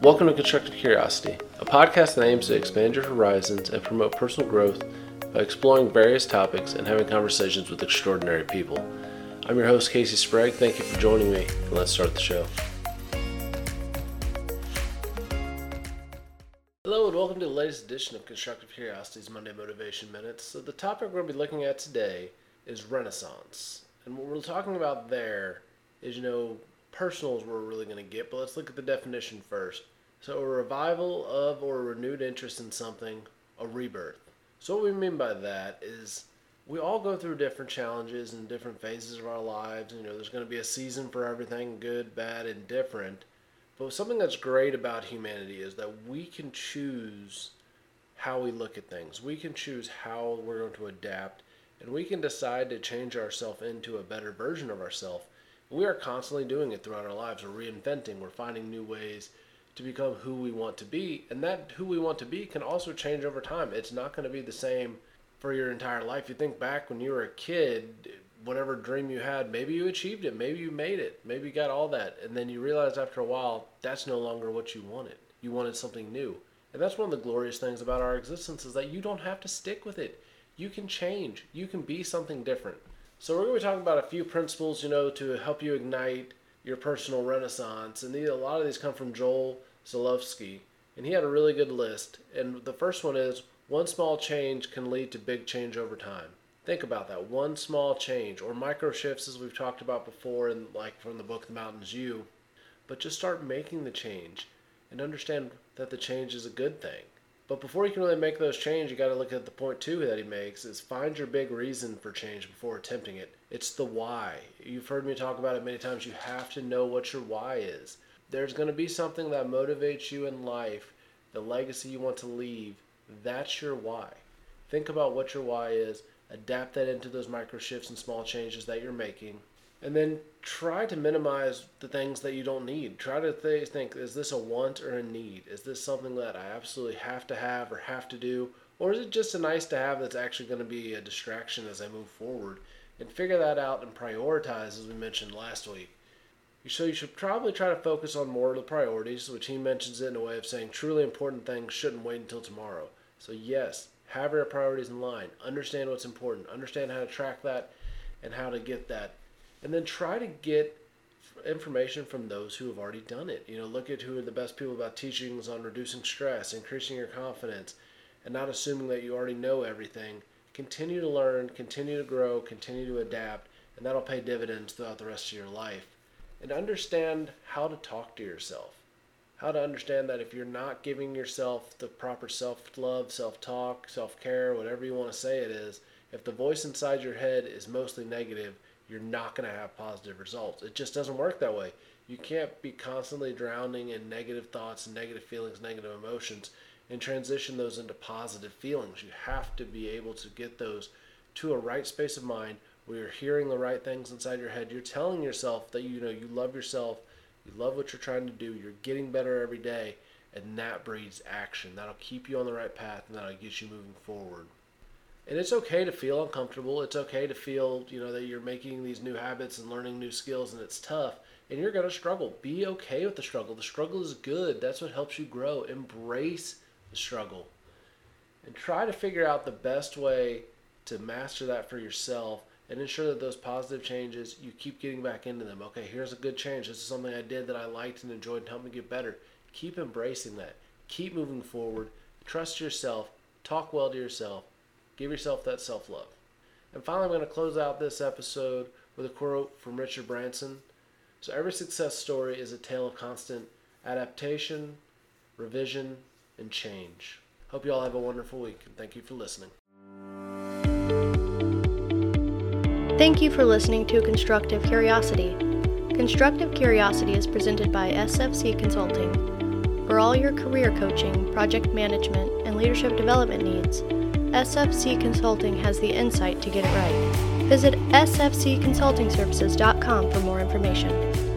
Welcome to Constructive Curiosity, a podcast that aims to expand your horizons and promote personal growth by exploring various topics and having conversations with extraordinary people. I'm your host, Casey Sprague. Thank you for joining me, and let's start the show. Hello, and welcome to the latest edition of Constructive Curiosity's Monday Motivation Minutes. So, the topic we're going to be looking at today is Renaissance. And what we're talking about there is, you know, personal is where we're really going to get, but let's look at the definition first. So, a revival of or renewed interest in something, a rebirth. So, what we mean by that is we all go through different challenges and different phases of our lives. You know, there's going to be a season for everything good, bad, and different. But something that's great about humanity is that we can choose how we look at things. We can choose how we're going to adapt, and we can decide to change ourselves into a better version of ourselves we are constantly doing it throughout our lives. We're reinventing, we're finding new ways to become who we want to be. And that who we want to be can also change over time. It's not going to be the same for your entire life. You think back when you were a kid, whatever dream you had, maybe you achieved it, maybe you made it, maybe you got all that. And then you realize after a while, that's no longer what you wanted. You wanted something new. And that's one of the glorious things about our existence is that you don't have to stick with it. You can change. You can be something different. So we're going to be talking about a few principles, you know, to help you ignite your personal renaissance. And a lot of these come from Joel Zaslofsky, and he had a really good list. And the first one is one small change can lead to big change over time. Think about that. One small change, or micro shifts, as we've talked about before, and like from the book The Mountain Is You. But just start making the change and understand that the change is a good thing. But before you can really make those changes, you got to look at the point two that he makes is find your big reason for change before attempting it. It's the why. You've heard me talk about it many times. You have to know what your why is. There's going to be something that motivates you in life, the legacy you want to leave. That's your why. Think about what your why is, adapt that into those micro shifts and small changes that you're making, and then try to minimize the things that you don't need. Try to th- think is this a want or a need? Is this something that I absolutely have to have or have to do? Or is it just a nice to have that's actually going to be a distraction as I move forward? And figure that out and prioritize, as we mentioned last week. So you should probably try to focus on more of the priorities, which he mentions it in a way of saying truly important things shouldn't wait until tomorrow. So yes, have your priorities in line. Understand what's important. Understand how to track that and how to get that and then try to get information from those who have already done it. You know, look at who are the best people about teachings on reducing stress, increasing your confidence, and not assuming that you already know everything. Continue to learn, continue to grow, continue to adapt, and that'll pay dividends throughout the rest of your life. And understand how to talk to yourself. How to understand that if you're not giving yourself the proper self love, self talk, self care, whatever you want to say it is, if the voice inside your head is mostly negative, you're not going to have positive results. It just doesn't work that way. You can't be constantly drowning in negative thoughts negative feelings, negative emotions, and transition those into positive feelings. You have to be able to get those to a right space of mind where you're hearing the right things inside your head. You're telling yourself that you know you love yourself, you love what you're trying to do, you're getting better every day, and that breeds action. That'll keep you on the right path and that'll get you moving forward and it's okay to feel uncomfortable. It's okay to feel, you know, that you're making these new habits and learning new skills and it's tough and you're going to struggle. Be okay with the struggle. The struggle is good. That's what helps you grow. Embrace the struggle. And try to figure out the best way to master that for yourself and ensure that those positive changes you keep getting back into them. Okay, here's a good change. This is something I did that I liked and enjoyed and helped me get better. Keep embracing that. Keep moving forward. Trust yourself. Talk well to yourself Give yourself that self love. And finally, I'm going to close out this episode with a quote from Richard Branson. So, every success story is a tale of constant adaptation, revision, and change. Hope you all have a wonderful week, and thank you for listening. Thank you for listening to Constructive Curiosity. Constructive Curiosity is presented by SFC Consulting. For all your career coaching, project management, and leadership development needs, SFC Consulting has the insight to get it right. Visit sfcconsultingservices.com for more information.